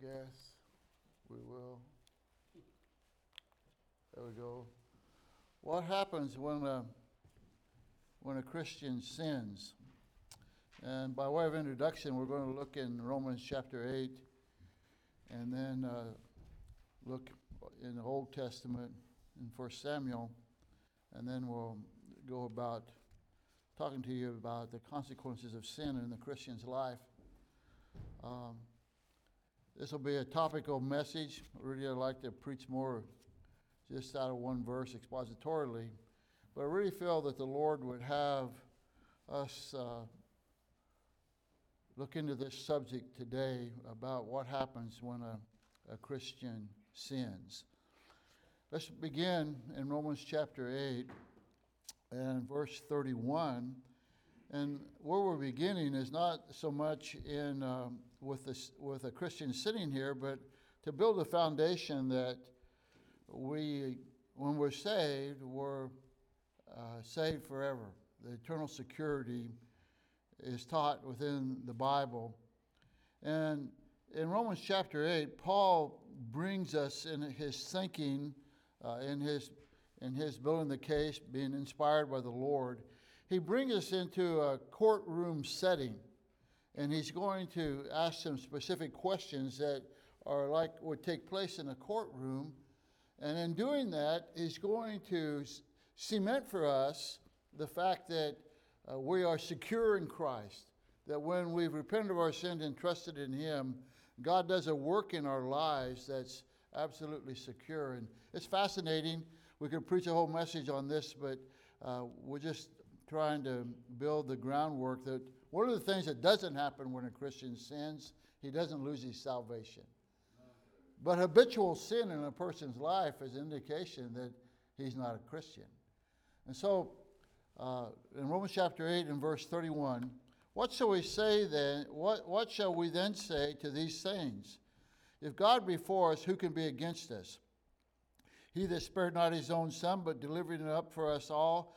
guess we will. There we go. What happens when a, when a Christian sins? And by way of introduction, we're going to look in Romans chapter 8 and then uh, look in the Old Testament in 1 Samuel, and then we'll go about talking to you about the consequences of sin in the Christian's life. Um, this will be a topical message. Really, I'd like to preach more just out of one verse expositorily, but I really feel that the Lord would have us uh, look into this subject today about what happens when a, a Christian sins. Let's begin in Romans chapter 8 and verse 31. And where we're beginning is not so much in um, with this with a Christian sitting here, but to build a foundation that we, when we're saved, we're uh, saved forever. The eternal security is taught within the Bible, and in Romans chapter eight, Paul brings us in his thinking, uh, in his in his building the case, being inspired by the Lord, he brings us into a courtroom setting. And he's going to ask some specific questions that are like would take place in a courtroom. And in doing that, he's going to cement for us the fact that uh, we are secure in Christ. That when we've repented of our sins and trusted in Him, God does a work in our lives that's absolutely secure. And it's fascinating we could preach a whole message on this, but uh, we're just trying to build the groundwork that one of the things that doesn't happen when a Christian sins, he doesn't lose his salvation. But habitual sin in a person's life is an indication that he's not a Christian. And so, uh, in Romans chapter 8 and verse 31, what shall we say then? What, what shall we then say to these things? If God be for us, who can be against us? He that spared not his own son, but delivered him up for us all,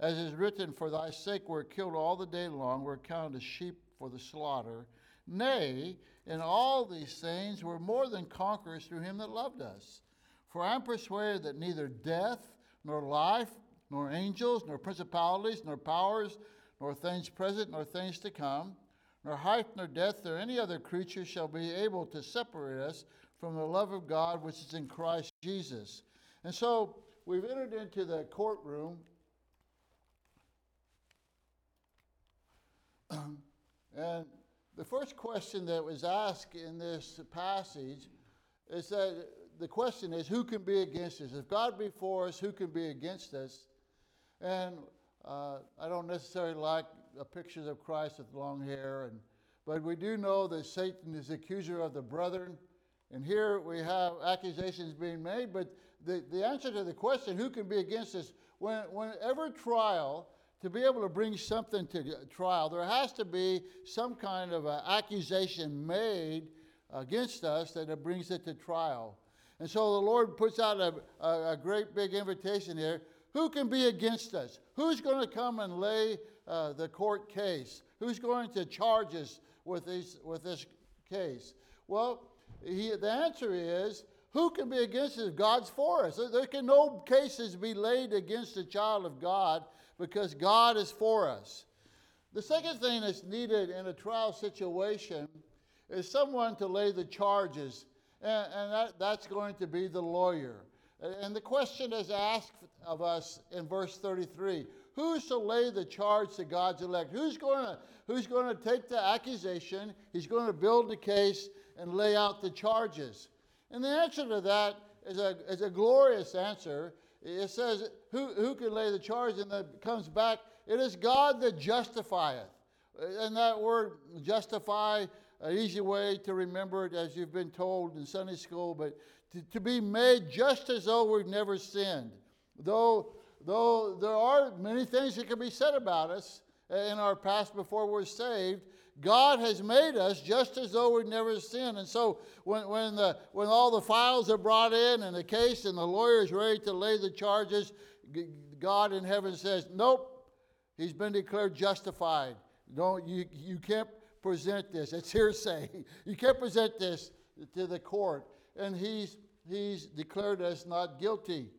As is written, For thy sake we're killed all the day long, we're counted as sheep for the slaughter. Nay, in all these things we're more than conquerors through him that loved us. For I am persuaded that neither death, nor life, nor angels, nor principalities, nor powers, nor things present, nor things to come, nor height, nor depth, nor any other creature shall be able to separate us from the love of God which is in Christ Jesus. And so we've entered into the courtroom. And the first question that was asked in this passage is that the question is who can be against us? If God be for us, who can be against us? And uh, I don't necessarily like pictures of Christ with long hair, and, but we do know that Satan is the accuser of the brethren. And here we have accusations being made, but the, the answer to the question, who can be against us, when, whenever trial, to be able to bring something to trial, there has to be some kind of an accusation made against us that it brings it to trial. And so the Lord puts out a, a, a great big invitation here. Who can be against us? Who's going to come and lay uh, the court case? Who's going to charge us with, these, with this case? Well, he, the answer is who can be against us God's for us? There can no cases be laid against a child of God because God is for us. The second thing that's needed in a trial situation is someone to lay the charges, and, and that, that's going to be the lawyer. And the question is asked of us in verse 33 Who shall lay the charge to God's elect? Who's going to, who's going to take the accusation? He's going to build the case and lay out the charges. And the answer to that is a, is a glorious answer. It says, who, who can lay the charge? And it comes back, it is God that justifieth. And that word justify an easy way to remember it as you've been told in Sunday school, but to, to be made just as though we've never sinned. Though, though there are many things that can be said about us in our past before we're saved, God has made us just as though we'd never sinned. And so when, when, the, when all the files are brought in and the case and the lawyer is ready to lay the charges, God in heaven says, Nope, he's been declared justified. Don't, you, you can't present this. It's hearsay. You can't present this to the court. And he's, he's declared us not guilty.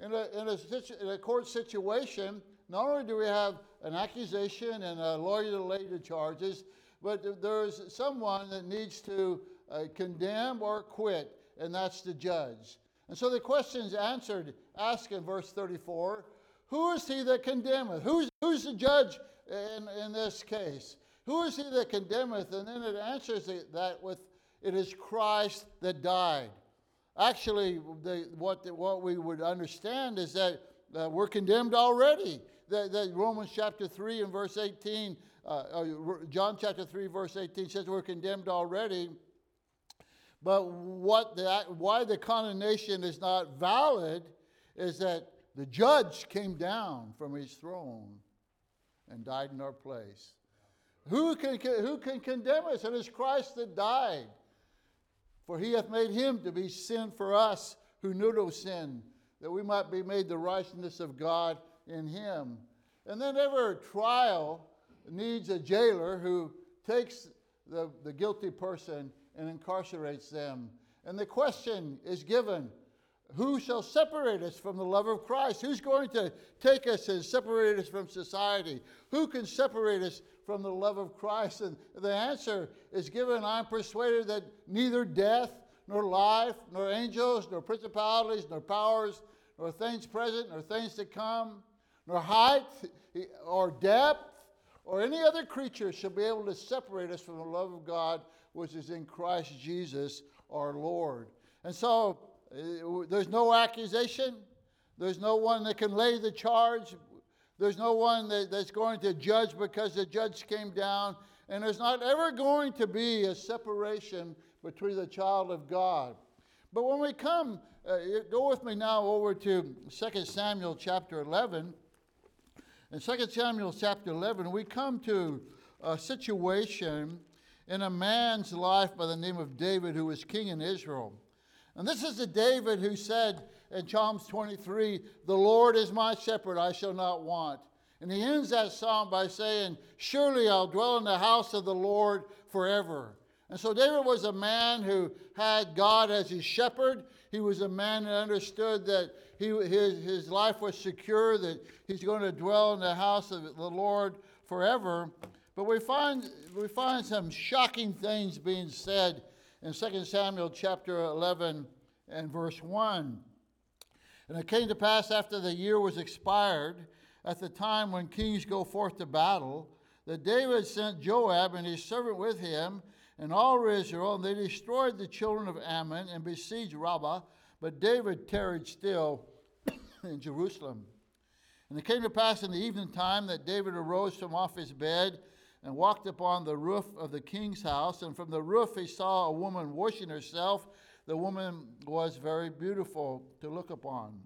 In a, in, a, in a court situation, not only do we have an accusation and a lawyer to lay the charges, but there's someone that needs to uh, condemn or acquit, and that's the judge. And so the question is answered, asked in verse 34 Who is he that condemneth? Who's, who's the judge in, in this case? Who is he that condemneth? And then it answers that with, It is Christ that died. Actually, the, what, the, what we would understand is that uh, we're condemned already that, that Romans chapter 3 and verse 18, uh, uh, John chapter 3, verse 18 says we're condemned already. But what the, why the condemnation is not valid is that the judge came down from his throne and died in our place. Who can, who can condemn us? It is Christ that died. For he hath made him to be sin for us who knew no sin, that we might be made the righteousness of God in him. And then every trial needs a jailer who takes the, the guilty person and incarcerates them. And the question is given who shall separate us from the love of Christ? Who's going to take us and separate us from society? Who can separate us from the love of Christ? And the answer is given I'm persuaded that neither death, nor life, nor angels, nor principalities, nor powers, nor things present, nor things to come, nor height or depth or any other creature shall be able to separate us from the love of God which is in Christ Jesus our Lord. And so uh, there's no accusation, there's no one that can lay the charge, there's no one that, that's going to judge because the judge came down, and there's not ever going to be a separation between the child of God. But when we come, uh, go with me now over to 2 Samuel chapter 11. In 2 Samuel chapter 11, we come to a situation in a man's life by the name of David who was king in Israel. And this is the David who said in Psalms 23, The Lord is my shepherd, I shall not want. And he ends that psalm by saying, Surely I'll dwell in the house of the Lord forever. And so David was a man who had God as his shepherd. He was a man that understood that he, his, his life was secure, that he's going to dwell in the house of the Lord forever. But we find, we find some shocking things being said in 2 Samuel chapter 11 and verse 1. And it came to pass after the year was expired, at the time when kings go forth to battle, that David sent Joab and his servant with him and all Israel, and they destroyed the children of Ammon and besieged Rabbah, but David tarried still in Jerusalem. And it came to pass in the evening time that David arose from off his bed and walked upon the roof of the king's house, and from the roof he saw a woman washing herself. The woman was very beautiful to look upon.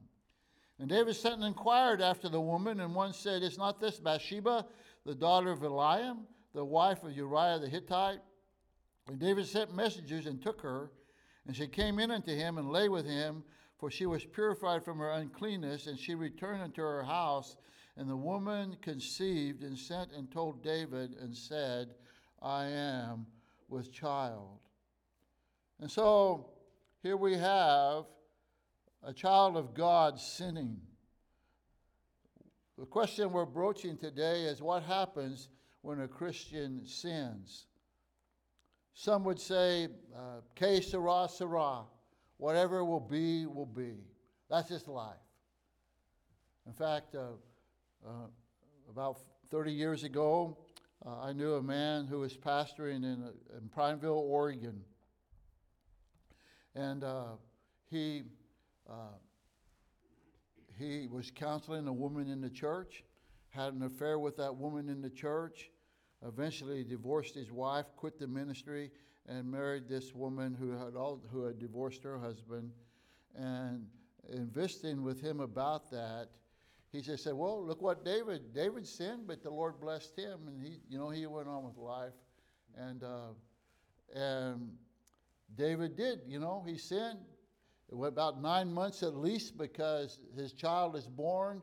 And David sent and inquired after the woman, and one said, Is not this Bathsheba, the daughter of Eliam, the wife of Uriah the Hittite? And David sent messengers and took her, and she came in unto him and lay with him, for she was purified from her uncleanness, and she returned unto her house. And the woman conceived and sent and told David and said, I am with child. And so here we have a child of God sinning. The question we're broaching today is what happens when a Christian sins? Some would say, uh, sera, sera. Whatever will be, will be. That's just life. In fact, uh, uh, about 30 years ago, uh, I knew a man who was pastoring in, uh, in Prineville, Oregon. And uh, he, uh, he was counseling a woman in the church, had an affair with that woman in the church, eventually divorced his wife, quit the ministry, and married this woman who had, all, who had divorced her husband. And investing with him about that, he just said, "Well, look what David. David sinned, but the Lord blessed him, and he, you know, he went on with life." And uh, and David did, you know, he sinned. It went about nine months at least because his child is born,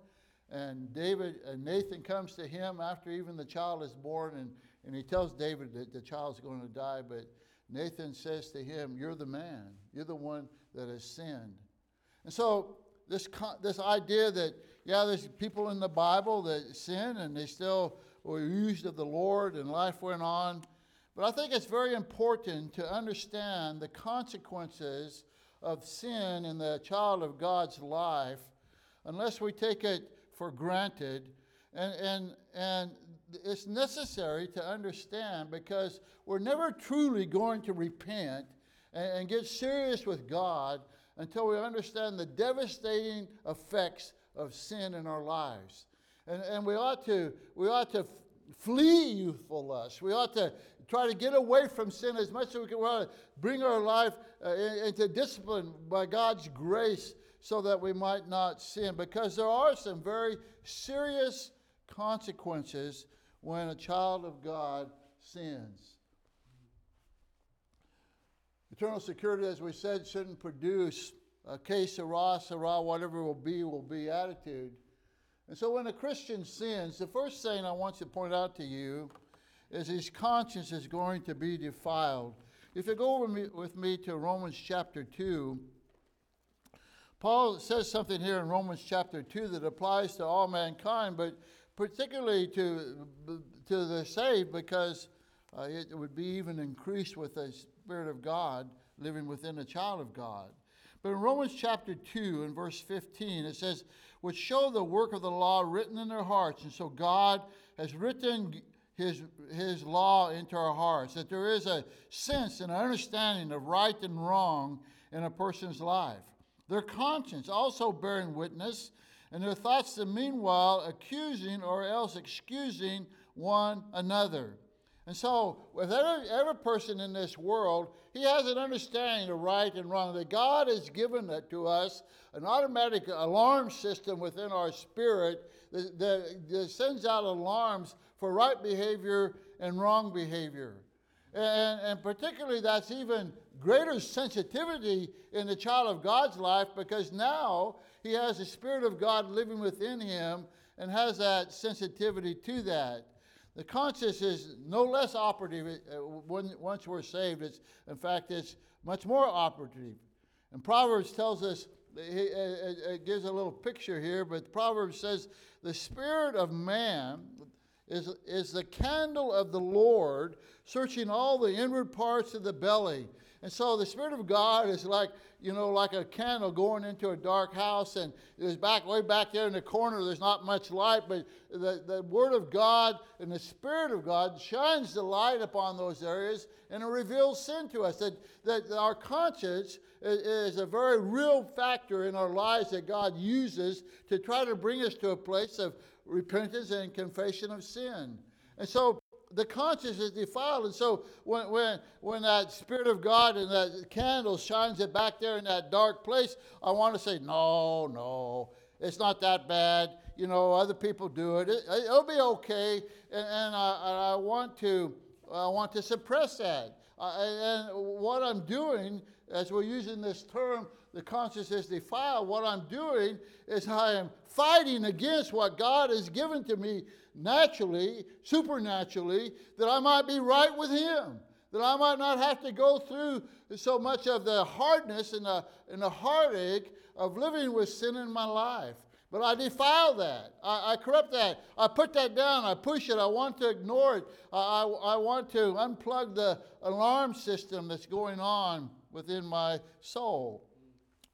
and David and Nathan comes to him after even the child is born, and and he tells David that the child's going to die, but Nathan says to him, "You're the man. You're the one that has sinned." And so this this idea that yeah, there's people in the Bible that sin and they still were used of the Lord and life went on. But I think it's very important to understand the consequences of sin in the child of God's life unless we take it for granted. And, and, and it's necessary to understand because we're never truly going to repent and, and get serious with God until we understand the devastating effects of sin in our lives. And, and we ought to, we ought to flee youthful lust. We ought to try to get away from sin as much as we can. We ought to bring our life uh, into discipline by God's grace so that we might not sin. Because there are some very serious consequences when a child of God sins. Eternal security, as we said, shouldn't produce a que sera, sera, whatever will be, will be attitude. And so when a Christian sins, the first thing I want to point out to you is his conscience is going to be defiled. If you go with me, with me to Romans chapter 2, Paul says something here in Romans chapter 2 that applies to all mankind, but particularly to, to the saved because uh, it would be even increased with the Spirit of God living within a child of God. But in Romans chapter 2 and verse 15, it says, which show the work of the law written in their hearts. And so God has written his, his law into our hearts, that there is a sense and an understanding of right and wrong in a person's life. Their conscience also bearing witness, and their thoughts the meanwhile accusing or else excusing one another. And so, with every, every person in this world, he has an understanding of right and wrong. That God has given it to us an automatic alarm system within our spirit that, that, that sends out alarms for right behavior and wrong behavior. And, and particularly, that's even greater sensitivity in the child of God's life because now he has the Spirit of God living within him and has that sensitivity to that. The conscience is no less operative uh, once we're saved. It's, in fact, it's much more operative. And Proverbs tells us, it gives a little picture here, but Proverbs says, the spirit of man is, is the candle of the Lord, searching all the inward parts of the belly. And so the Spirit of God is like, you know, like a candle going into a dark house, and there's back way back there in the corner, there's not much light, but the, the Word of God and the Spirit of God shines the light upon those areas and it reveals sin to us. That, that our conscience is, is a very real factor in our lives that God uses to try to bring us to a place of repentance and confession of sin. And so the conscience is defiled. And so when, when, when that Spirit of God and that candle shines it back there in that dark place, I want to say, no, no, it's not that bad. You know, other people do it. it will be okay. And, and I, I, want to, I want to suppress that. and what I'm doing, as we're using this term, the conscience is defiled, what I'm doing is I am fighting against what God has given to me naturally, supernaturally, that I might be right with Him, that I might not have to go through so much of the hardness and the, and the heartache of living with sin in my life. But I defile that. I, I, corrupt that. I put that down. I push it. I want to ignore it. I, I, I want to unplug the alarm system that's going on within my soul.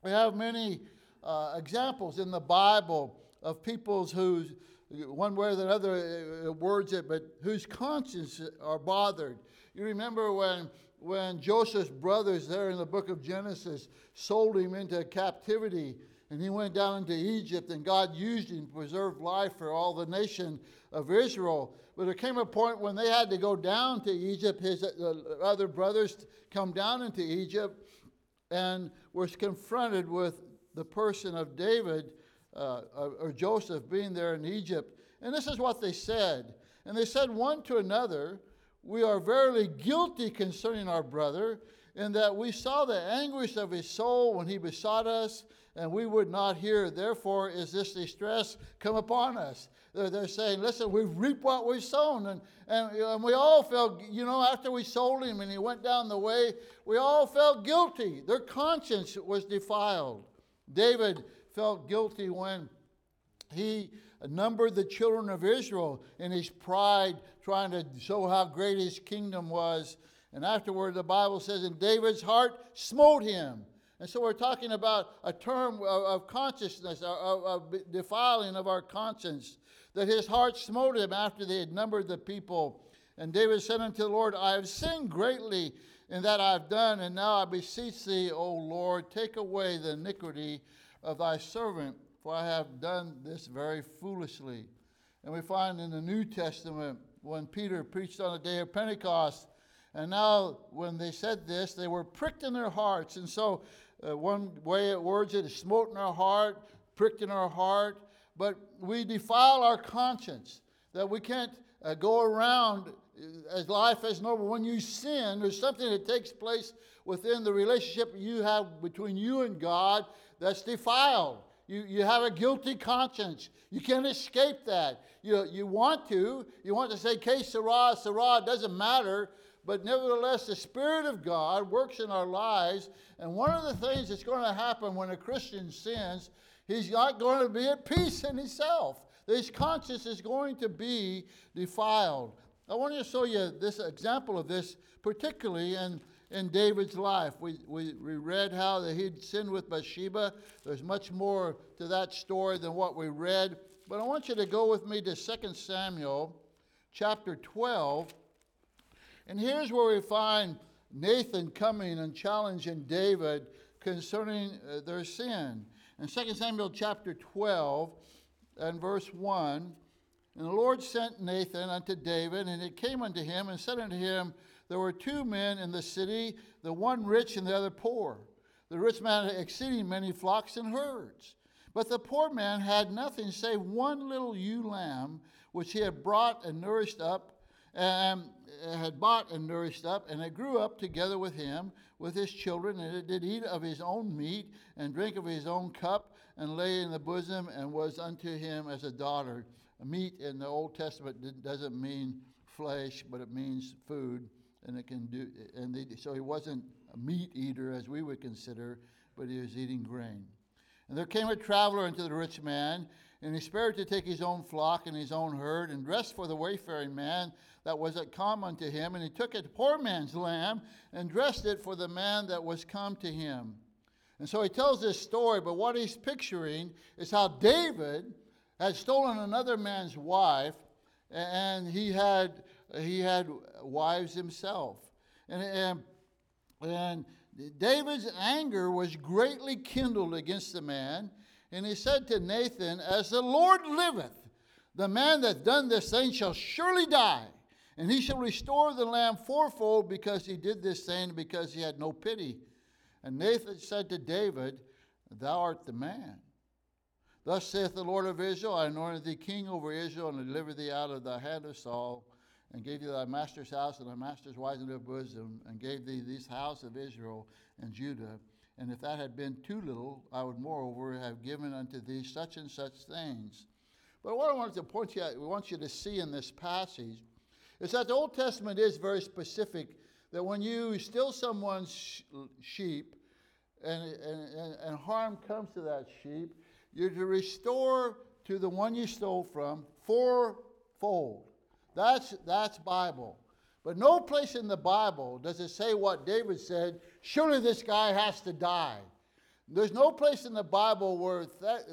We have many uh, examples in the Bible of peoples whose one way or the other uh, words it, but whose consciences are bothered. You remember when when Joseph's brothers there in the book of Genesis sold him into captivity, and he went down into Egypt, and God used him to preserve life for all the nation of Israel. But there came a point when they had to go down to Egypt. His uh, other brothers come down into Egypt and was confronted with the person of David uh, or Joseph being there in Egypt. And this is what they said. And they said one to another, We are verily guilty concerning our brother, in that we saw the anguish of his soul when he besought us and we would not hear. Therefore, is this distress come upon us? They're, they're saying, listen, we've reaped what we've sown. And, and, and we all felt, you know, after we sold him and he went down the way, we all felt guilty. Their conscience was defiled. David felt guilty when he numbered the children of Israel in his pride, trying to show how great his kingdom was. And afterward, the Bible says, and David's heart smote him. And so we're talking about a term of, consciousness, of, of, defiling of our conscience, that his heart smote him after they had numbered the people. And David said unto the Lord, I have sinned greatly in that I have done, and now I beseech thee, O Lord, take away the iniquity of thy servant, for I have done this very foolishly. And we find in the New Testament when Peter preached on the day of Pentecost, and now when they said this, they were pricked in their hearts. And so uh, one way it words it is smote in our heart, pricked in our heart, but we defile our conscience that we can't uh, go around uh, as life as normal. When you sin, there's something that takes place within the relationship you have between you and God that's defiled. You, you have a guilty conscience. You can't escape that. You, you want to. You want to say, Que sera, sera, it doesn't matter. But nevertheless, the Spirit of God works in our lives. And one of the things that's going to happen when a Christian sins, he's not going to be at peace in himself. His conscience is going to be defiled. I want to show you this example of this, particularly in, in David's life. We, we, we read how that he'd sinned with Bathsheba. There's much more to that story than what we read. But I want you to go with me to 2 Samuel chapter 12. And here's where we find Nathan coming and challenging David concerning uh, their sin. In 2 Samuel chapter 12 and verse 1, and the Lord sent Nathan unto David, and it came unto him and said unto him, There were two men in the city, the one rich and the other poor. The rich man had exceeding many flocks and herds. But the poor man had nothing save one little ewe lamb, which he had brought and nourished up and had bought and nourished up, and it grew up together with him, with his children, and it did eat of his own meat, and drink of his own cup, and lay in the bosom, and was unto him as a daughter. Meat in the Old Testament doesn't mean flesh, but it means food, and it can do. And they, so he wasn't a meat eater as we would consider, but he was eating grain. And there came a traveler unto the rich man, and he spared to take his own flock and his own herd, and dressed for the wayfaring man that was at come unto him. And he took a poor man's lamb and dressed it for the man that was come to him. And so he tells this story, but what he's picturing is how David had stolen another man's wife, and he had he had wives himself. And, and, and David's anger was greatly kindled against the man. And he said to Nathan, As the Lord liveth, the man that done this thing shall surely die, and he shall restore the lamb fourfold because he did this thing, because he had no pity. And Nathan said to David, Thou art the man. Thus saith the Lord of Israel, I anointed thee king over Israel, and delivered thee out of the hand of Saul, and gave thee thy master's house and thy master's wives in thy bosom, and gave thee this house of Israel and Judah. And if that had been too little, I would moreover have given unto thee such and such things. But what I wanted to point you want you to see in this passage is that the Old Testament is very specific that when you steal someone's sheep and, and, and harm comes to that sheep, you're to restore to the one you stole from fourfold. That's, that's Bible. But no place in the Bible does it say what David said surely this guy has to die. There's no place in the Bible where, theft,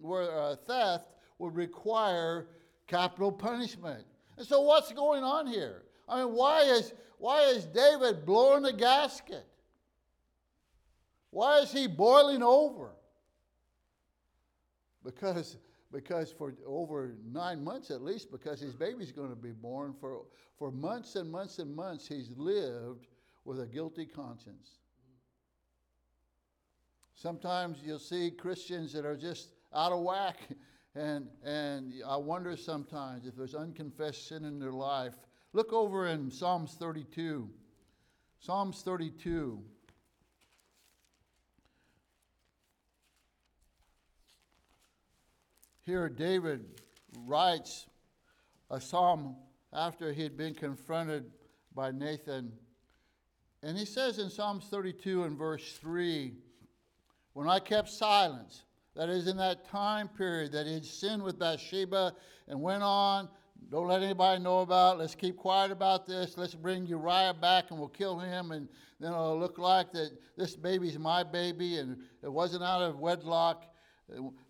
where uh, theft would require capital punishment. And so, what's going on here? I mean, why is, why is David blowing the gasket? Why is he boiling over? because because for over nine months at least, because his baby's going to be born, for, for months and months and months, he's lived with a guilty conscience. Sometimes you'll see Christians that are just out of whack, and, and I wonder sometimes if there's unconfessed sin in their life. Look over in Psalms 32. Psalms 32. Here, David writes a psalm after he had been confronted by Nathan. And he says in Psalms 32 and verse 3 When I kept silence, that is, in that time period that he had sinned with Bathsheba and went on, don't let anybody know about it. Let's keep quiet about this. Let's bring Uriah back and we'll kill him. And then it'll look like that this baby's my baby and it wasn't out of wedlock.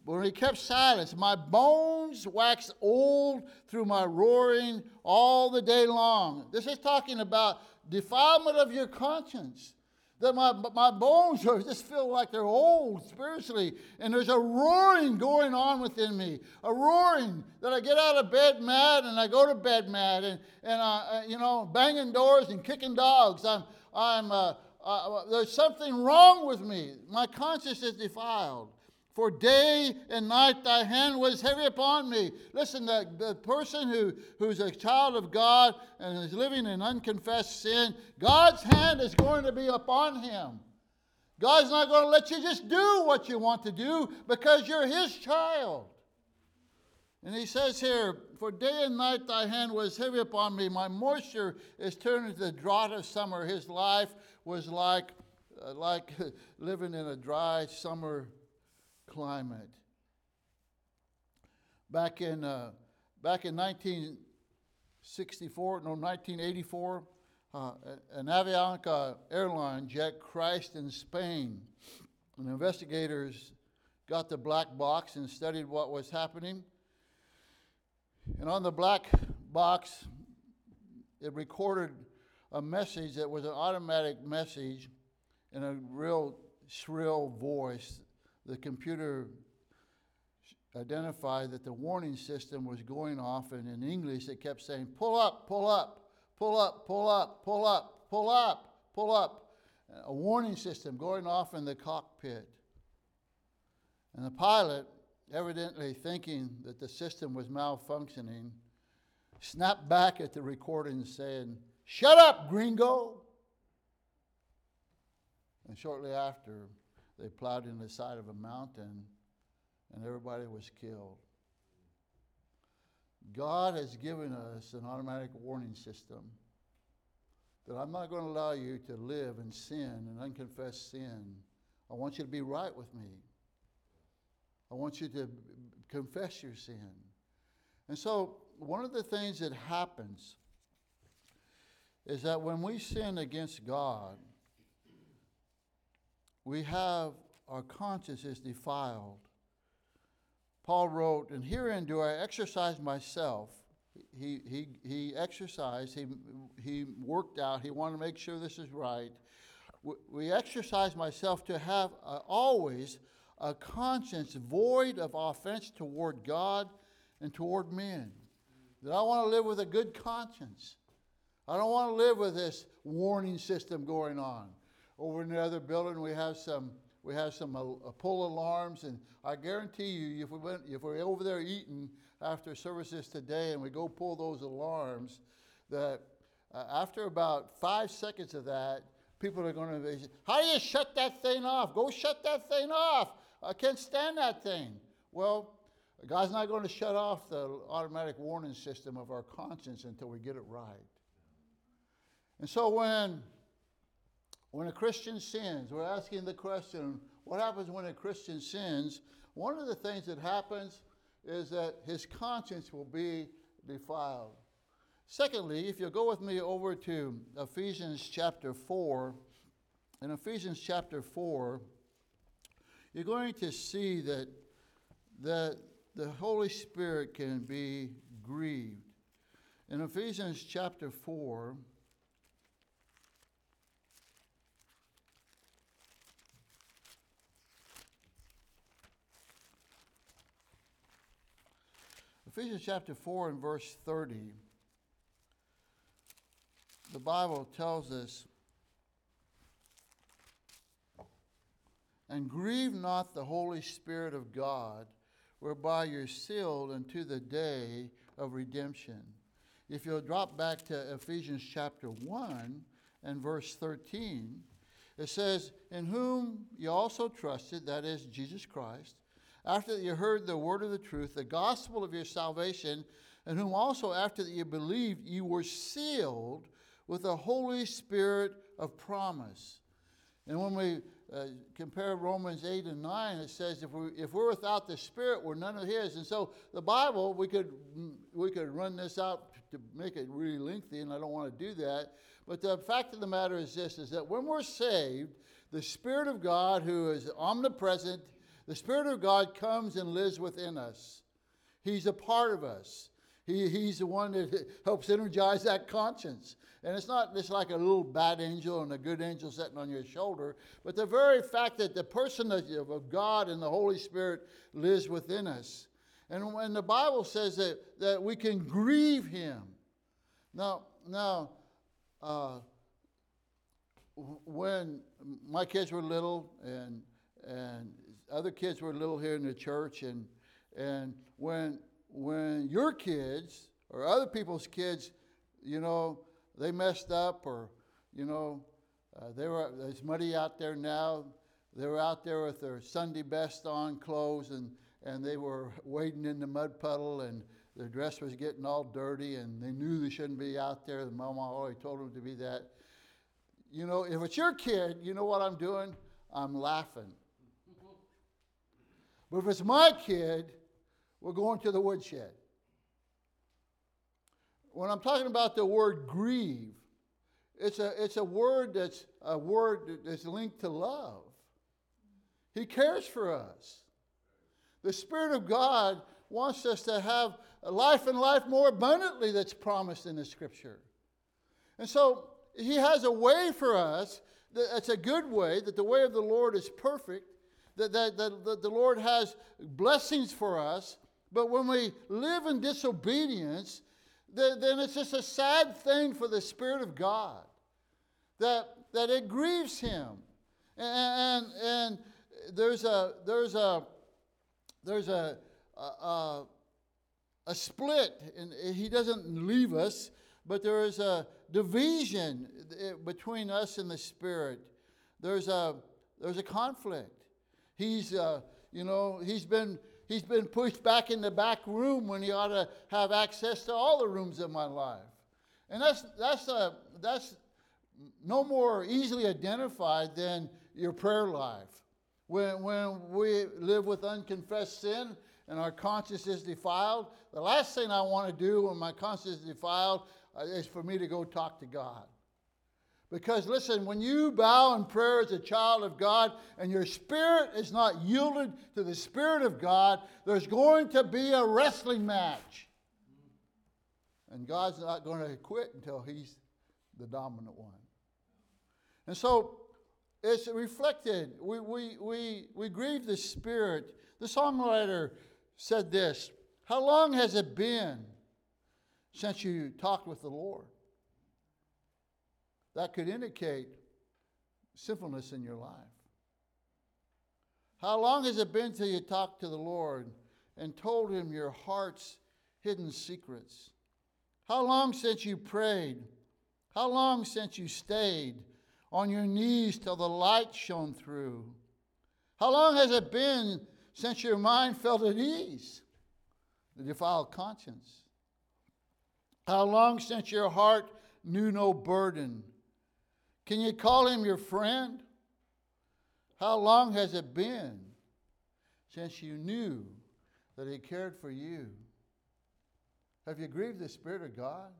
When he kept silence, my bones waxed old through my roaring all the day long. This is talking about defilement of your conscience. That my, my bones are just feel like they're old spiritually, and there's a roaring going on within me. A roaring that I get out of bed mad and I go to bed mad, and, and uh, you know, banging doors and kicking dogs. I'm, I'm, uh, uh, there's something wrong with me. My conscience is defiled. For day and night thy hand was heavy upon me. Listen, the, the person who, who's a child of God and is living in unconfessed sin, God's hand is going to be upon him. God's not going to let you just do what you want to do because you're his child. And he says here, For day and night thy hand was heavy upon me. My moisture is turned into the drought of summer. His life was like, uh, like living in a dry summer climate. Back in, uh, back in 1964, no, 1984, uh, an Avianca airline jet crashed in Spain. And investigators got the black box and studied what was happening. And on the black box, it recorded a message that was an automatic message in a real shrill voice the computer identified that the warning system was going off, and in English it kept saying, pull up, pull up, pull up, pull up, pull up, pull up, pull up. A warning system going off in the cockpit. And the pilot, evidently thinking that the system was malfunctioning, snapped back at the recording saying, Shut up, gringo! And shortly after, they plowed in the side of a mountain and everybody was killed. God has given us an automatic warning system that I'm not going to allow you to live in sin and unconfessed sin. I want you to be right with me. I want you to confess your sin. And so, one of the things that happens is that when we sin against God, we have our conscience is defiled. Paul wrote, And herein do I exercise myself. He, he, he exercised, he, he worked out, he wanted to make sure this is right. We, exercise myself to have always a conscience void of offense toward God and toward men. That I want to live with a good conscience. I don't want to live with this warning system going on. Over in the other building, we have some we have some uh, uh, pull alarms, and I guarantee you, if we went, if we're over there eating after services today, and we go pull those alarms, that uh, after about five seconds of that, people are going to be, how do you shut that thing off? Go shut that thing off. I can't stand that thing. Well, God's not going to shut off the automatic warning system of our conscience until we get it right. And so when when a Christian sins, we're asking the question what happens when a Christian sins? One of the things that happens is that his conscience will be defiled. Secondly, if you'll go with me over to Ephesians chapter 4, in Ephesians chapter 4, you're going to see that, that the Holy Spirit can be grieved. In Ephesians chapter 4, Ephesians chapter 4 and verse 30, the Bible tells us, And grieve not the Holy Spirit of God, whereby you're sealed unto the day of redemption. If you'll drop back to Ephesians chapter 1 and verse 13, it says, In whom you also trusted, that is Jesus Christ, after that you heard the word of the truth, the gospel of your salvation, and whom also after that you believed, you were sealed with the Holy Spirit of promise. And when we uh, compare Romans 8 and 9, it says if, we, if we're without the Spirit, we're none of His. And so the Bible, we could, we could run this out to make it really lengthy, and I don't want to do that. But the fact of the matter is this, is that when we're saved, the Spirit of God, who is omnipresent, the Spirit of God comes and lives within us. He's a part of us. He, he's the one that helps energize that conscience. And it's not just like a little bad angel and a good angel sitting on your shoulder, but the very fact that the person of God and the Holy Spirit lives within us. And when the Bible says that, that we can grieve Him. Now, now, uh, when my kids were little and, and other kids were little here in the church, and, and when, when your kids or other people's kids, you know, they messed up or, you know, uh, they were, it's muddy out there now. They were out there with their Sunday best on clothes and, and they were wading in the mud puddle and their dress was getting all dirty and they knew they shouldn't be out there. The mama already told them to be that. You know, if it's your kid, you know what I'm doing? I'm laughing. But if it's my kid, we're going to the woodshed. When I'm talking about the word grieve, it's a, it's a word that's a word that's linked to love. He cares for us. The Spirit of God wants us to have life and life more abundantly that's promised in the Scripture. And so He has a way for us that's a good way, that the way of the Lord is perfect, that, that, that, the Lord has blessings for us. But when we live in disobedience, then, then it's just a sad thing for the Spirit of God that, that it grieves Him. And, and, and there's a, there's a, there's a, a, a split, and He doesn't leave us, but there is a division between us and the Spirit. There's a, there's a conflict. He's, uh, you know, he's been he's been pushed back in the back room when he ought to have access to all the rooms of my life. And that's, that's, a, that's no more easily identified than your prayer life. When, when we live with unconfessed sin and our conscience is defiled, the last thing I want to do when my conscience is defiled uh, is for me to go talk to God. Because listen, when you bow in prayer as a child of God and your spirit is not yielded to the Spirit of God, there's going to be a wrestling match. And God's not going to quit until He's the dominant one. And so it's reflected. We, we, we, we grieve the Spirit. The songwriter said this How long has it been since you talked with the Lord? That could indicate sinfulness in your life. How long has it been till you talked to the Lord and told him your heart's hidden secrets? How long since you prayed? How long since you stayed on your knees till the light shone through? How long has it been since your mind felt at ease? The defiled conscience. How long since your heart knew no burden? Can you call him your friend? How long has it been since you knew that he cared for you? Have you grieved the Spirit of God?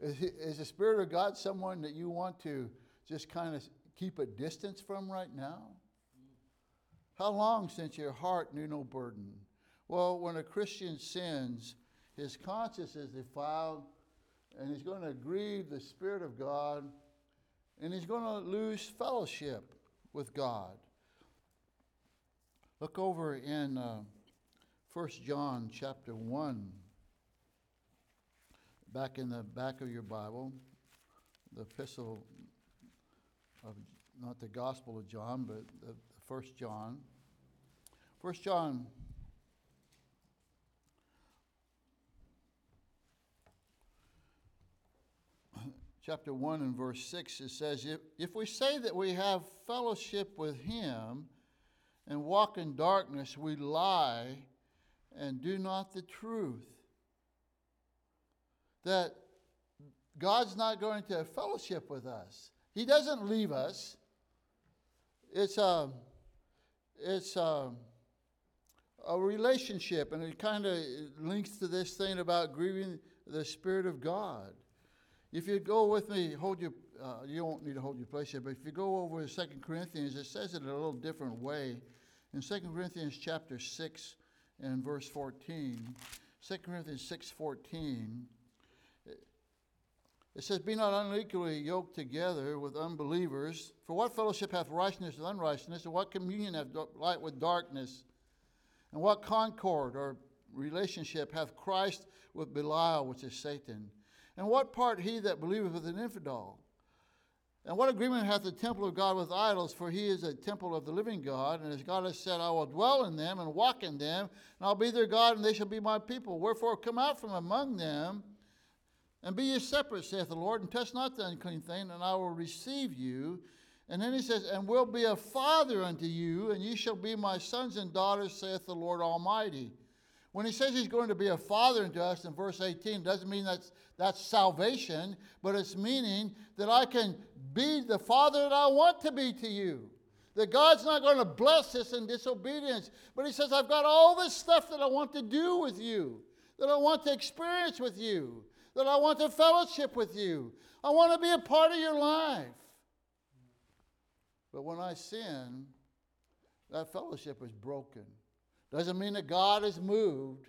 Is, he, is the Spirit of God someone that you want to just kind of keep a distance from right now? How long since your heart knew no burden? Well, when a Christian sins, his conscience is defiled, and he's going to grieve the Spirit of God and he's going to lose fellowship with God. Look over in uh, 1 John chapter 1. Back in the back of your Bible, the epistle of, not the Gospel of John, but the, the 1 John. 1 John chapter 1 and verse 6, it says, if, if we say that we have fellowship with him and walk in darkness, we lie and do not the truth. That God's not going to have fellowship with us. He doesn't leave us. It's a, it's a, a relationship, and it kind of links to this thing about grieving the Spirit of God. If you go with me, hold your, uh, you don't need to hold your place here, but if you go over to 2 Corinthians, it says it a little different way. In 2 Corinthians chapter 6 and verse 14, 2 Corinthians 6 14, it says, Be not unequally yoked together with unbelievers. For what fellowship hath righteousness with unrighteousness? And what communion hath light with darkness? And what concord or relationship hath Christ with Belial, which is Satan? And what part he that believeth with an infidel? And what agreement hath the temple of God with idols? For he is a temple of the living God. And as God has said, I will dwell in them and walk in them, and I'll be their God, and they shall be my people. Wherefore, come out from among them, and be ye separate, saith the Lord, and touch not the unclean thing, and I will receive you. And then he says, And will be a father unto you, and ye shall be my sons and daughters, saith the Lord Almighty. When he says he's going to be a father unto us in verse 18, doesn't mean that's, that's salvation, but it's meaning that I can be the father that I want to be to you. That God's not going to bless us in disobedience, but he says, I've got all this stuff that I want to do with you, that I want to experience with you, that I want to fellowship with you. I want to be a part of your life. But when I sin, that fellowship is broken. Doesn't mean that God has moved.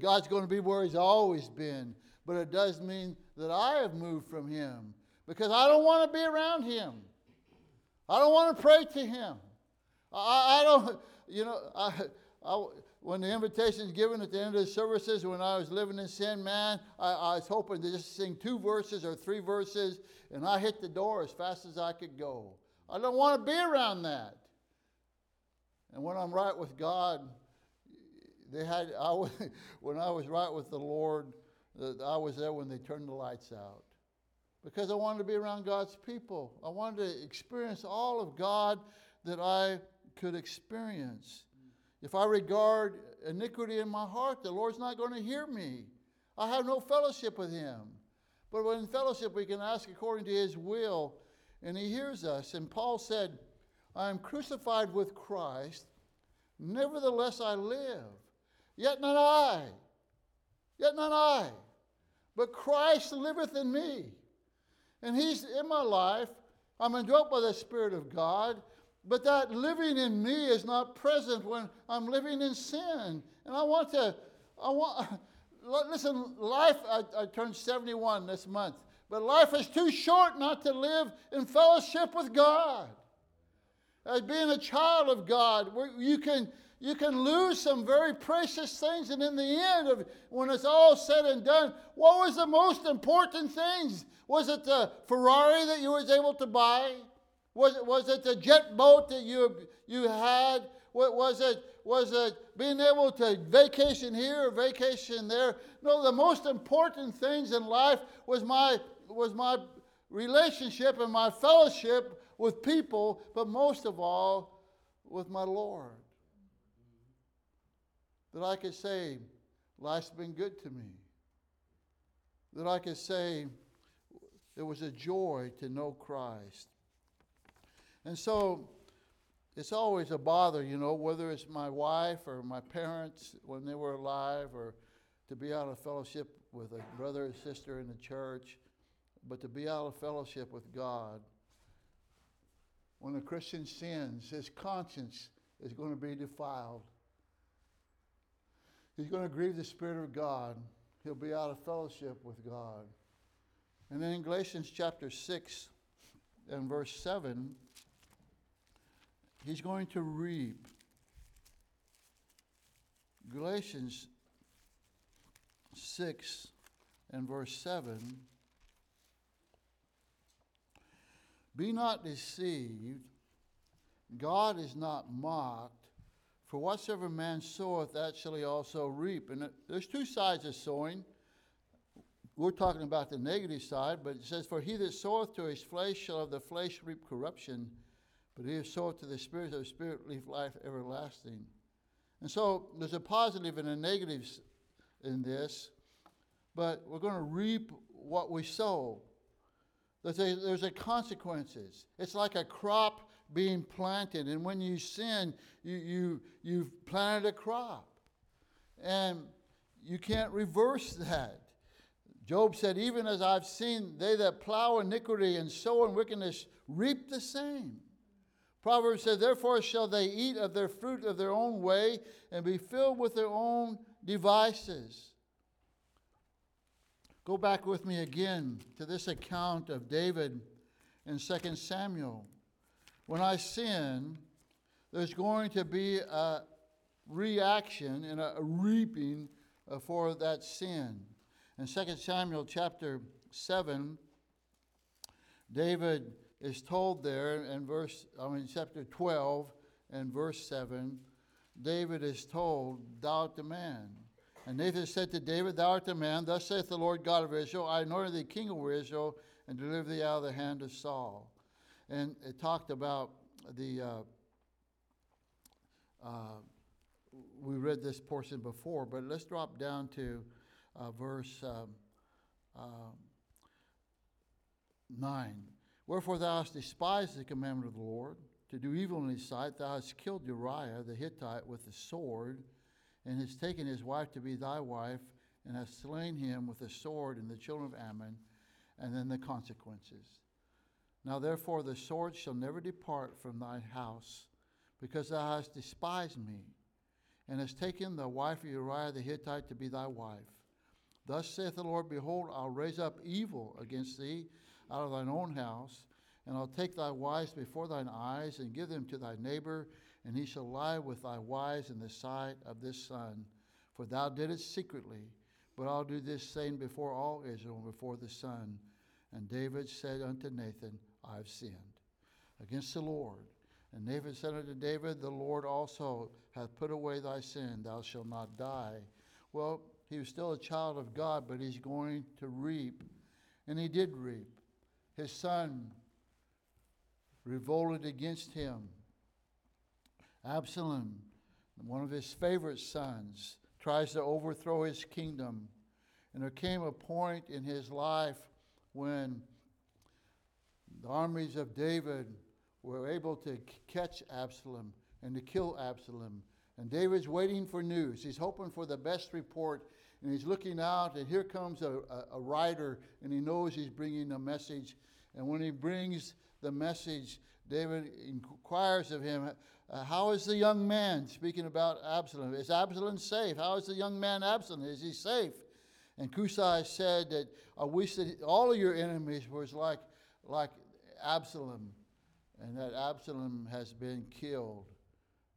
God's going to be where He's always been. But it does mean that I have moved from Him because I don't want to be around Him. I don't want to pray to Him. I, I don't, you know, I, I, when the invitation is given at the end of the services, when I was living in sin, man, I, I was hoping to just sing two verses or three verses, and I hit the door as fast as I could go. I don't want to be around that. And when I'm right with God, they had I when I was right with the Lord, I was there when they turned the lights out. Because I wanted to be around God's people. I wanted to experience all of God that I could experience. If I regard iniquity in my heart, the Lord's not going to hear me. I have no fellowship with Him. But when in fellowship, we can ask according to His will, and He hears us. And Paul said, I am crucified with Christ, nevertheless I live. Yet not I, yet not I, but Christ liveth in me. And He's in my life. I'm indwelt by the Spirit of God, but that living in me is not present when I'm living in sin. And I want to, I want, listen, life, I, I turned 71 this month, but life is too short not to live in fellowship with God as being a child of God, you can, you can lose some very precious things. And in the end, of when it's all said and done, what was the most important things? Was it the Ferrari that you was able to buy? Was it, was it the jet boat that you, you had? Was it? Was it being able to vacation here or vacation there? No, the most important things in life was my, was my relationship and my fellowship with people, but most of all with my Lord. That I could say, life's been good to me. That I could say, it was a joy to know Christ. And so it's always a bother, you know, whether it's my wife or my parents when they were alive or to be out of fellowship with a brother or sister in the church, but to be out of fellowship with God when a Christian sins, his conscience is going to be defiled. He's going to grieve the Spirit of God. He'll be out of fellowship with God. And then in Galatians chapter 6 and verse 7, he's going to reap Galatians 6 and verse 7 Be not deceived, God is not mocked. For whatsoever man soweth, that shall he also reap. And there's two sides of sowing. We're talking about the negative side, but it says, For he that soweth to his flesh shall of the flesh reap corruption, but he that soweth to the Spirit of the Spirit reap life everlasting. And so there's a positive and a negative in this, but we're going to reap what we sow. There's a, there's a consequences. It's like a crop being planted, and when you sin, you, you, you've planted a crop. And you can't reverse that. Job said, Even as I've seen, they that plow iniquity and sow in wickedness reap the same. Proverbs says, Therefore shall they eat of their fruit of their own way and be filled with their own devices. Go back with me again to this account of David in 2 Samuel. When I sin, there's going to be a reaction and a reaping for that sin. In 2 Samuel chapter 7, David is told there in verse, I mean, chapter 12 and verse 7, David is told, Thou art the man. And Nathan said to David, Thou art the man, thus saith the Lord God of Israel, I anointed thee king over Israel and delivered thee out of the hand of Saul. And it talked about the, uh, uh, we read this portion before, but let's drop down to uh, verse um, uh, 9. Wherefore thou hast despised the commandment of the Lord, to do evil in his sight. Thou hast killed Uriah the Hittite with the sword and has taken his wife to be thy wife, and has slain him with the sword and the children of Ammon, and then the consequences. Now therefore the sword shall never depart from thy house, because thou hast despised me, and hast taken the wife of Uriah the Hittite to be thy wife. Thus saith the Lord, Behold, I'll raise up evil against thee out of thine own house, and I'll take thy wives before thine eyes, and give them to thy neighbor, and he shall lie with thy wives in the sight of this sun. For thou didst secretly, but I'll do this same before all Israel, before the sun. And David said unto Nathan, I've sinned against the Lord. And Nathan said unto David, The Lord also hath put away thy sin, thou shalt not die. Well, he was still a child of God, but he's going to reap. And he did reap. His son revolted against him. Absalom, one of his favorite sons, tries to overthrow his kingdom. And there came a point in his life when the armies of David were able to catch Absalom and to kill Absalom. And David's waiting for news. He's hoping for the best report, and he's looking out, and here comes a, a, a rider, and he knows he's bringing a message. And when he brings the message, David inquires of him, uh, How is the young man? Speaking about Absalom. Is Absalom safe? How is the young man Absalom? Is he safe? And Cushi said that I wish that all of your enemies was like, like Absalom, and that Absalom has been killed.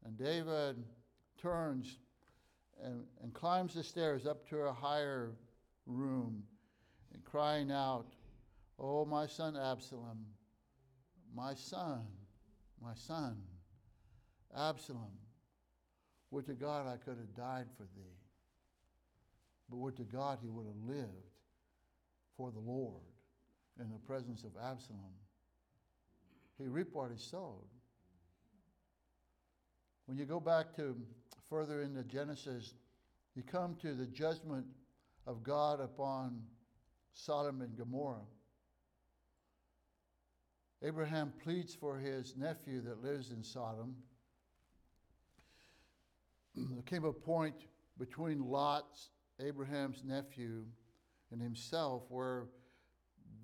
And David turns and, and climbs the stairs up to a higher room and crying out, Oh, my son Absalom, my son, my son, Absalom, would to God I could have died for thee. But would to God he would have lived for the Lord in the presence of Absalom. He reaped what he sowed. When you go back to further into Genesis, you come to the judgment of God upon Sodom and Gomorrah. Abraham pleads for his nephew that lives in Sodom. There came a point between Lot's, Abraham's nephew, and himself where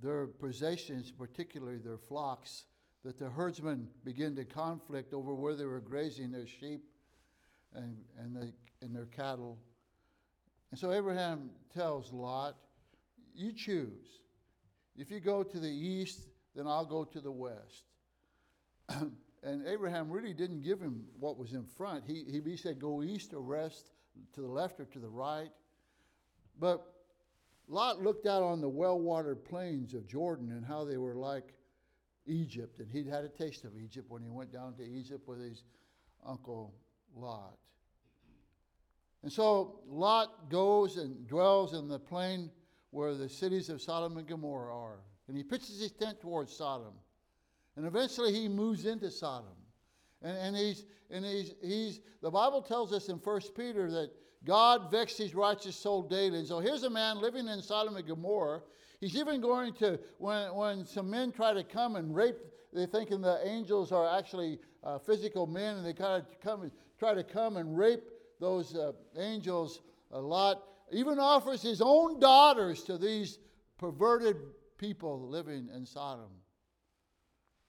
their possessions, particularly their flocks, that the herdsmen began to conflict over where they were grazing their sheep and, and, and their cattle. And so Abraham tells Lot, You choose. If you go to the east, then I'll go to the west. and Abraham really didn't give him what was in front. He, he, he said, Go east or west, to the left or to the right. But Lot looked out on the well watered plains of Jordan and how they were like Egypt. And he'd had a taste of Egypt when he went down to Egypt with his uncle Lot. And so Lot goes and dwells in the plain where the cities of Sodom and Gomorrah are. And he pitches his tent towards Sodom. And eventually he moves into Sodom. And, and, he's, and he's, he's, the Bible tells us in 1 Peter that God vexed his righteous soul daily. And so here's a man living in Sodom and Gomorrah. He's even going to, when, when some men try to come and rape, they're thinking the angels are actually uh, physical men, and they kind of come, try to come and rape those uh, angels a lot. Even offers his own daughters to these perverted people living in Sodom.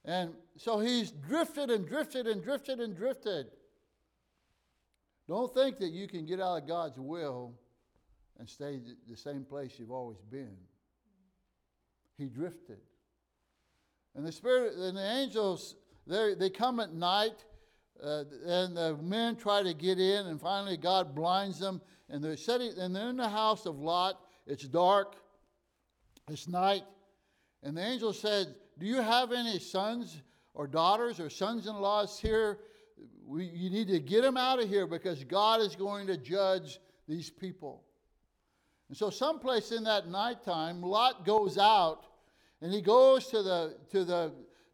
And so he's drifted and drifted and drifted and drifted. Don't think that you can get out of God's will and stay the same place you've always been. He drifted. And the spirit and the angels, they come at night, uh, and the men try to get in, and finally God blinds them, and they're sitting, and they're in the house of Lot. It's dark, it's night, and the angel said, Do you have any sons or daughters or sons in laws here? We, you need to get them out of here because God is going to judge these people. And so, someplace in that nighttime, Lot goes out and he goes to the, to the,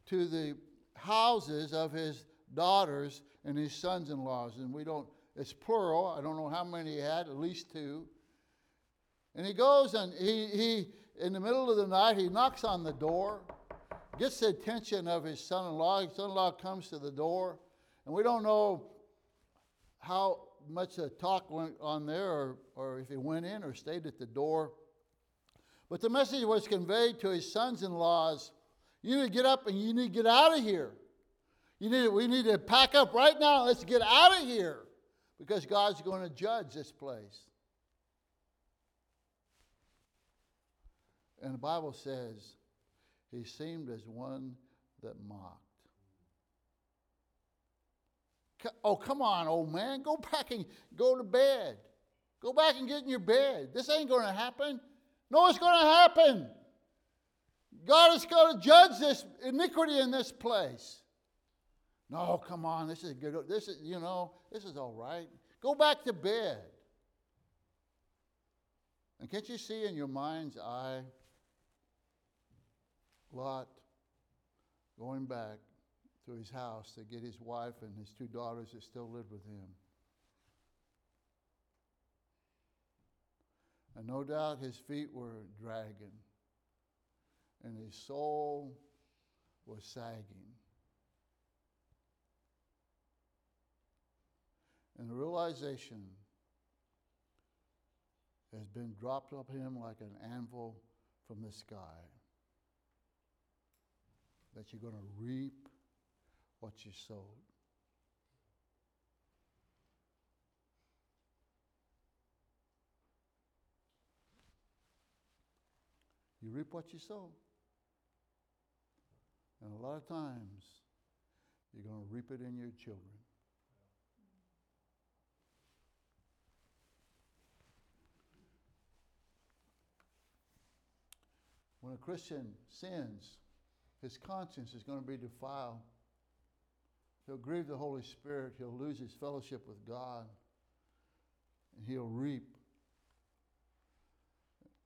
to the houses of his daughters and his sons in laws. And we don't, it's plural. I don't know how many he had, at least two. And he goes and he, he in the middle of the night, he knocks on the door, gets the attention of his son in law. His son in law comes to the door, and we don't know how much the talk went on there or, or if he went in or stayed at the door. But the message was conveyed to his sons in laws you need to get up and you need to get out of here. You need we need to pack up right now. Let's get out of here because God's going to judge this place. And the Bible says he seemed as one that mocked. Oh, come on, old man. Go back and go to bed. Go back and get in your bed. This ain't going to happen. No, it's going to happen. God is going to judge this iniquity in this place. No, come on. This is good. This is, you know, this is all right. Go back to bed. And can't you see in your mind's eye Lot going back to his house to get his wife and his two daughters that still lived with him. And no doubt his feet were dragging and his soul was sagging. And the realization has been dropped up him like an anvil from the sky that you're going to reap what you sowed. You reap what you sow. And a lot of times, you're going to reap it in your children. When a Christian sins, his conscience is going to be defiled. He'll grieve the Holy Spirit. He'll lose his fellowship with God. And he'll reap.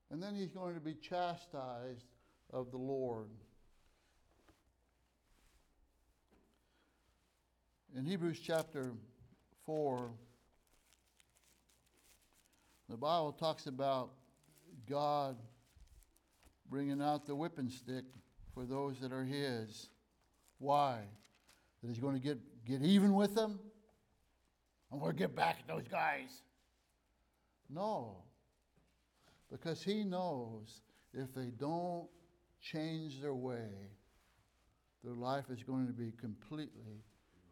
And then he's going to be chastised of the Lord. In Hebrews chapter 4, the Bible talks about God bringing out the whipping stick for those that are His. Why? That He's going to get, get even with them? I'm going to get back at those guys. No. Because He knows if they don't change their way, their life is going to be completely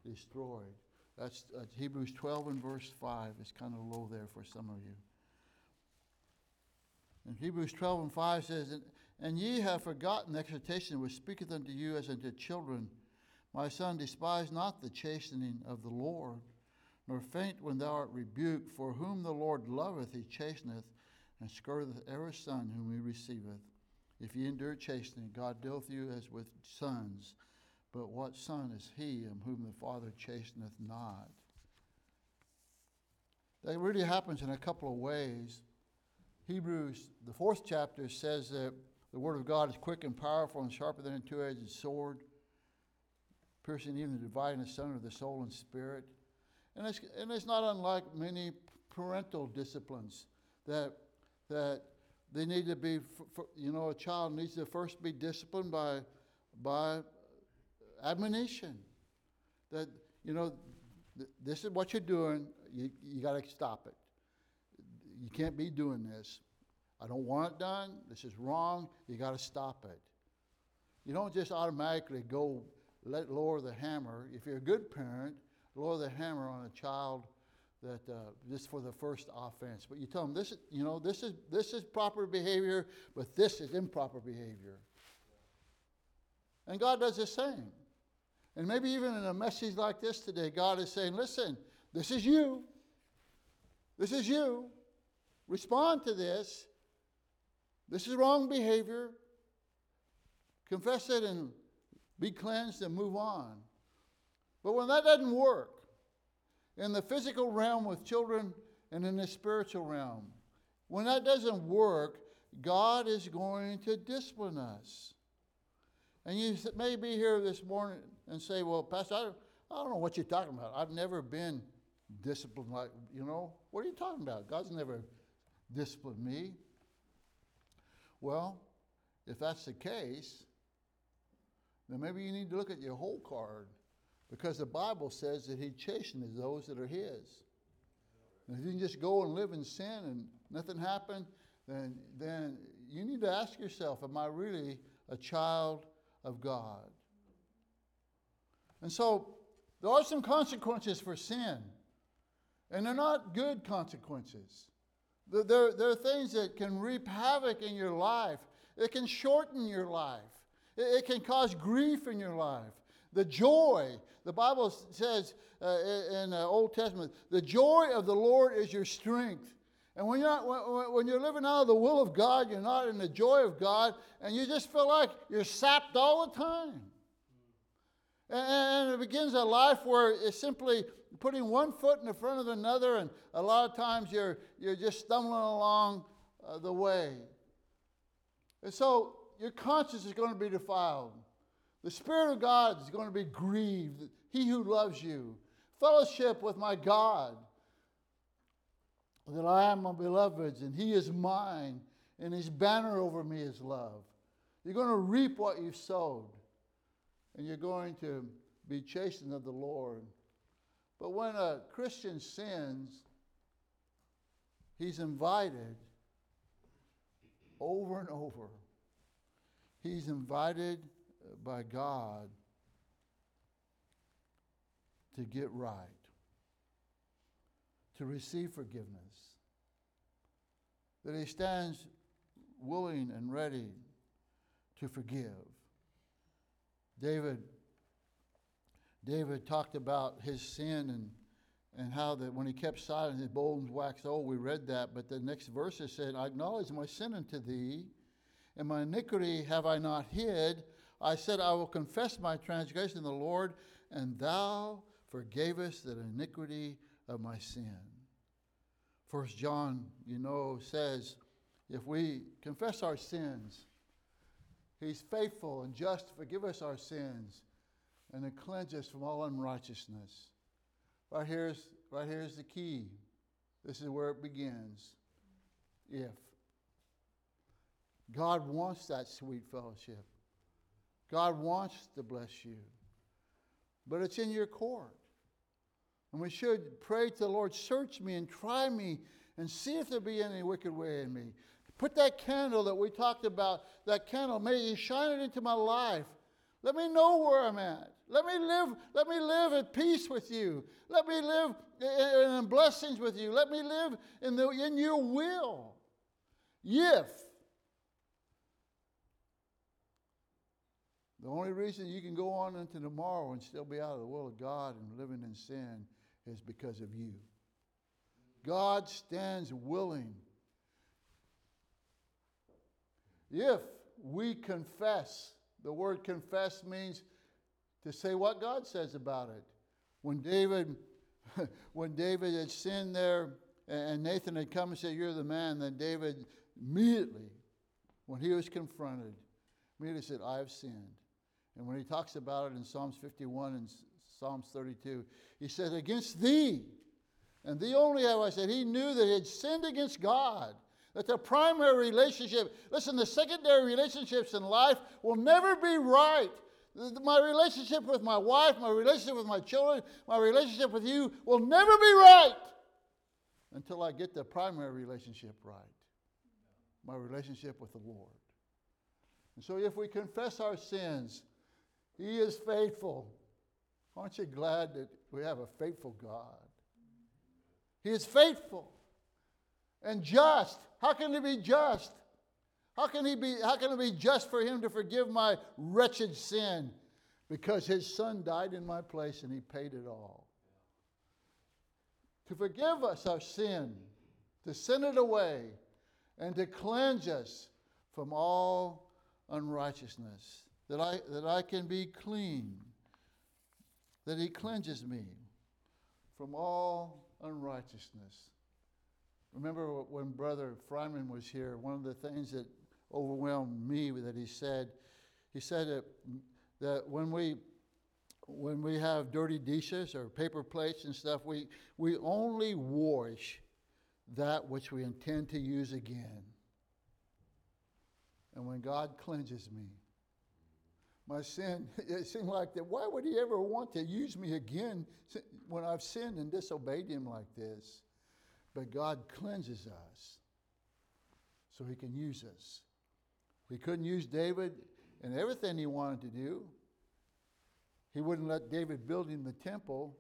destroyed. That's uh, Hebrews 12 and verse 5. It's kind of low there for some of you. And Hebrews 12 and 5 says, and ye have forgotten the exhortation which speaketh unto you as unto children. My son, despise not the chastening of the Lord, nor faint when thou art rebuked. For whom the Lord loveth, he chasteneth, and scourgeth every son whom he receiveth. If ye endure chastening, God dealeth you as with sons. But what son is he whom the Father chasteneth not? That really happens in a couple of ways. Hebrews, the fourth chapter, says that the Word of God is quick and powerful and sharper than a two edged sword, piercing even the dividing asunder of the soul and spirit. And it's, and it's not unlike many parental disciplines that, that they need to be, you know, a child needs to first be disciplined by, by admonition. That, you know, th- this is what you're doing, you, you got to stop it. You can't be doing this. I don't want it done. This is wrong. You got to stop it. You don't just automatically go let lower the hammer. If you're a good parent, lower the hammer on a child that uh, just for the first offense. But you tell them this, is, you know, this is this is proper behavior, but this is improper behavior. And God does the same. And maybe even in a message like this today, God is saying, listen, this is you. This is you. Respond to this. This is wrong behavior. Confess it and be cleansed and move on. But when that doesn't work, in the physical realm with children and in the spiritual realm, when that doesn't work, God is going to discipline us. And you may be here this morning and say, Well, Pastor, I, I don't know what you're talking about. I've never been disciplined like, you know, what are you talking about? God's never disciplined me. Well, if that's the case, then maybe you need to look at your whole card because the Bible says that He chastens those that are His. And if you can just go and live in sin and nothing happened, then, then you need to ask yourself, Am I really a child of God? And so there are some consequences for sin, and they're not good consequences. There, there are things that can reap havoc in your life, it can shorten your life, it, it can cause grief in your life. The joy, the Bible says uh, in the Old Testament, the joy of the Lord is your strength. And when you're, not, when, when you're living out of the will of God, you're not in the joy of God, and you just feel like you're sapped all the time. And it begins a life where it's simply putting one foot in the front of another, and a lot of times you're, you're just stumbling along uh, the way. And so your conscience is going to be defiled. The Spirit of God is going to be grieved. He who loves you. Fellowship with my God. That I am my beloved, and He is mine, and His banner over me is love. You're going to reap what you've sowed, and you're going to be chastened of the Lord. But when a Christian sins, he's invited over and over. He's invited by God to get right, to receive forgiveness, that he stands willing and ready to forgive. David David talked about his sin and, and how that when he kept silent, his bones waxed old. We read that, but the next verse said, I acknowledge my sin unto thee, and my iniquity have I not hid. I said, I will confess my transgression to the Lord, and thou forgavest the iniquity of my sin. First John, you know, says, if we confess our sins, he's faithful and just to forgive us our sins and to cleanse us from all unrighteousness. Right here's, right here's the key. This is where it begins. If. God wants that sweet fellowship. God wants to bless you. But it's in your court. And we should pray to the Lord, search me and try me and see if there be any wicked way in me. Put that candle that we talked about, that candle, may you shine it into my life. Let me know where I'm at. Let me live, let me live at peace with you. Let me live in, in blessings with you. Let me live in, the, in your will. If the only reason you can go on into tomorrow and still be out of the will of God and living in sin is because of you. God stands willing. If we confess, the word confess means to say what God says about it. When David, when David had sinned there, and Nathan had come and said, You're the man, then David immediately, when he was confronted, immediately said, I have sinned. And when he talks about it in Psalms 51 and Psalms 32, he said, Against thee, and thee only have I said. He knew that he had sinned against God. That the primary relationship, listen, the secondary relationships in life will never be right. My relationship with my wife, my relationship with my children, my relationship with you will never be right until I get the primary relationship right my relationship with the Lord. And so if we confess our sins, He is faithful. Aren't you glad that we have a faithful God? He is faithful and just. How can He be just? How can, he be, how can it be just for him to forgive my wretched sin? Because his son died in my place and he paid it all. To forgive us our sin, to send it away, and to cleanse us from all unrighteousness, that I, that I can be clean, that he cleanses me from all unrighteousness. Remember when Brother Fryman was here, one of the things that overwhelmed me that he said, he said that, that when we when we have dirty dishes or paper plates and stuff, we, we only wash that which we intend to use again. And when God cleanses me, my sin, it seemed like that. Why would He ever want to use me again when I've sinned and disobeyed Him like this? But God cleanses us so He can use us. He couldn't use David in everything he wanted to do. He wouldn't let David build him the temple.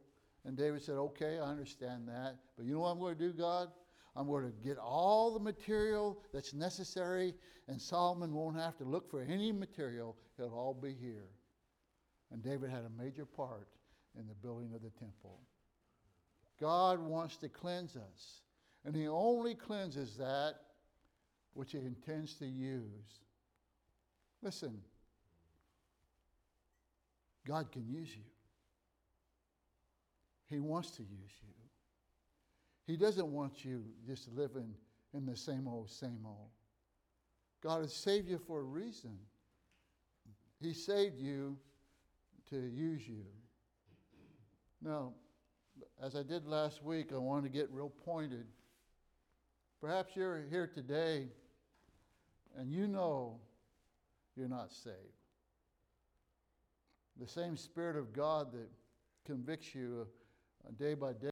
And David said, Okay, I understand that. But you know what I'm going to do, God? I'm going to get all the material that's necessary, and Solomon won't have to look for any material. It'll all be here. And David had a major part in the building of the temple. God wants to cleanse us, and He only cleanses that which He intends to use. Listen, God can use you. He wants to use you. He doesn't want you just living in the same old, same old. God has saved you for a reason. He saved you to use you. Now, as I did last week, I want to get real pointed. Perhaps you're here today and you know you're not saved. The same Spirit of God that convicts you uh, day by day